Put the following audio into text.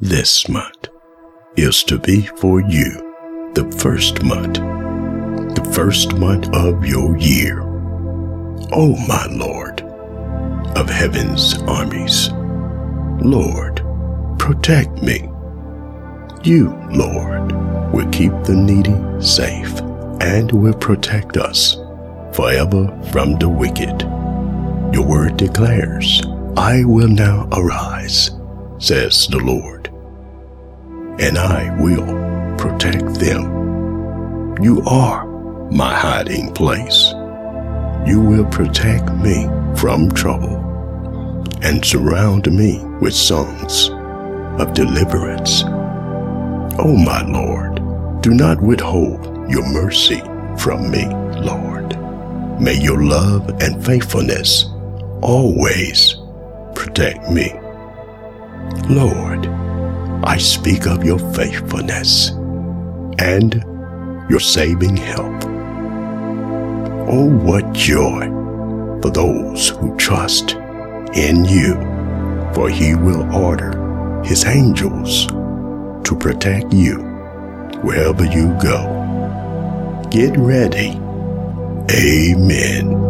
this month is to be for you the first month, the first month of your year. Oh, my Lord of heaven's armies, Lord, protect me. You, Lord, will keep the needy safe and will protect us forever from the wicked. Your word declares, I will now arise, says the Lord, and I will protect them. You are my hiding place. You will protect me from trouble and surround me with songs of deliverance. Oh, my Lord, do not withhold your mercy from me, Lord. May your love and faithfulness always protect me. Lord, I speak of your faithfulness and your saving help. Oh, what joy for those who trust in you, for he will order his angels to protect you wherever you go. Get ready. Amen.